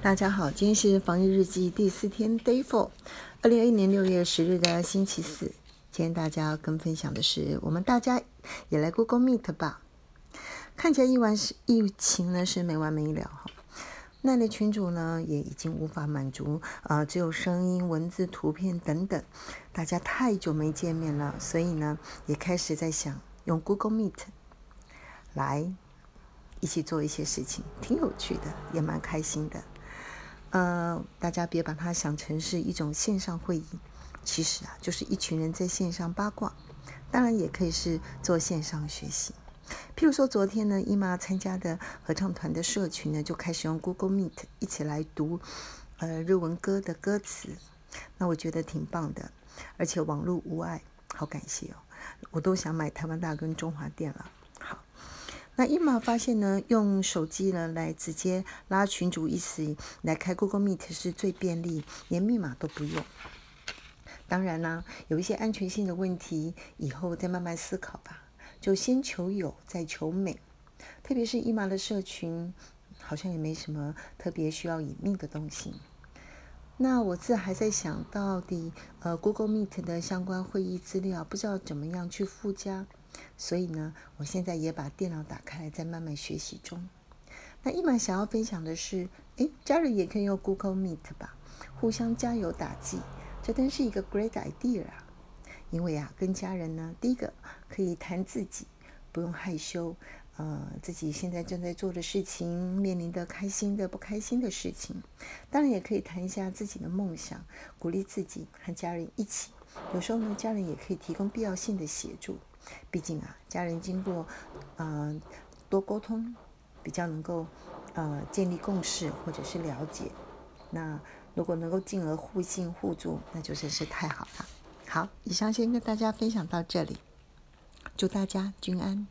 大家好，今天是防疫日记第四天，Day Four，二零二一年六月十日的星期四。今天大家跟分享的是，我们大家也来 Google Meet 吧。看起来疫完是疫情呢是没完没了哈。那类群主呢也已经无法满足啊，只有声音、文字、图片等等。大家太久没见面了，所以呢也开始在想用 Google Meet 来一起做一些事情，挺有趣的，也蛮开心的。呃，大家别把它想成是一种线上会议，其实啊，就是一群人在线上八卦。当然，也可以是做线上学习。譬如说，昨天呢，姨妈参加的合唱团的社群呢，就开始用 Google Meet 一起来读呃日文歌的歌词。那我觉得挺棒的，而且网络无碍，好感谢哦！我都想买台湾大跟中华店了。那伊玛发现呢，用手机呢来直接拉群主一起来开 Google Meet 是最便利，连密码都不用。当然啦，有一些安全性的问题，以后再慢慢思考吧。就先求有，再求美。特别是伊玛的社群，好像也没什么特别需要隐秘的东西。那我自还在想到底，呃，Google Meet 的相关会议资料，不知道怎么样去附加。所以呢，我现在也把电脑打开，在慢慢学习中。那一马想要分享的是，诶，家人也可以用 Google Meet 吧，互相加油打气，这真是一个 great idea 啊！因为啊，跟家人呢，第一个可以谈自己，不用害羞，呃，自己现在正在做的事情，面临的开心的、不开心的事情，当然也可以谈一下自己的梦想，鼓励自己和家人一起。有时候呢，家人也可以提供必要性的协助。毕竟啊，家人经过嗯多沟通，比较能够呃建立共识或者是了解。那如果能够进而互信互助，那就真是太好了。好，以上先跟大家分享到这里，祝大家均安。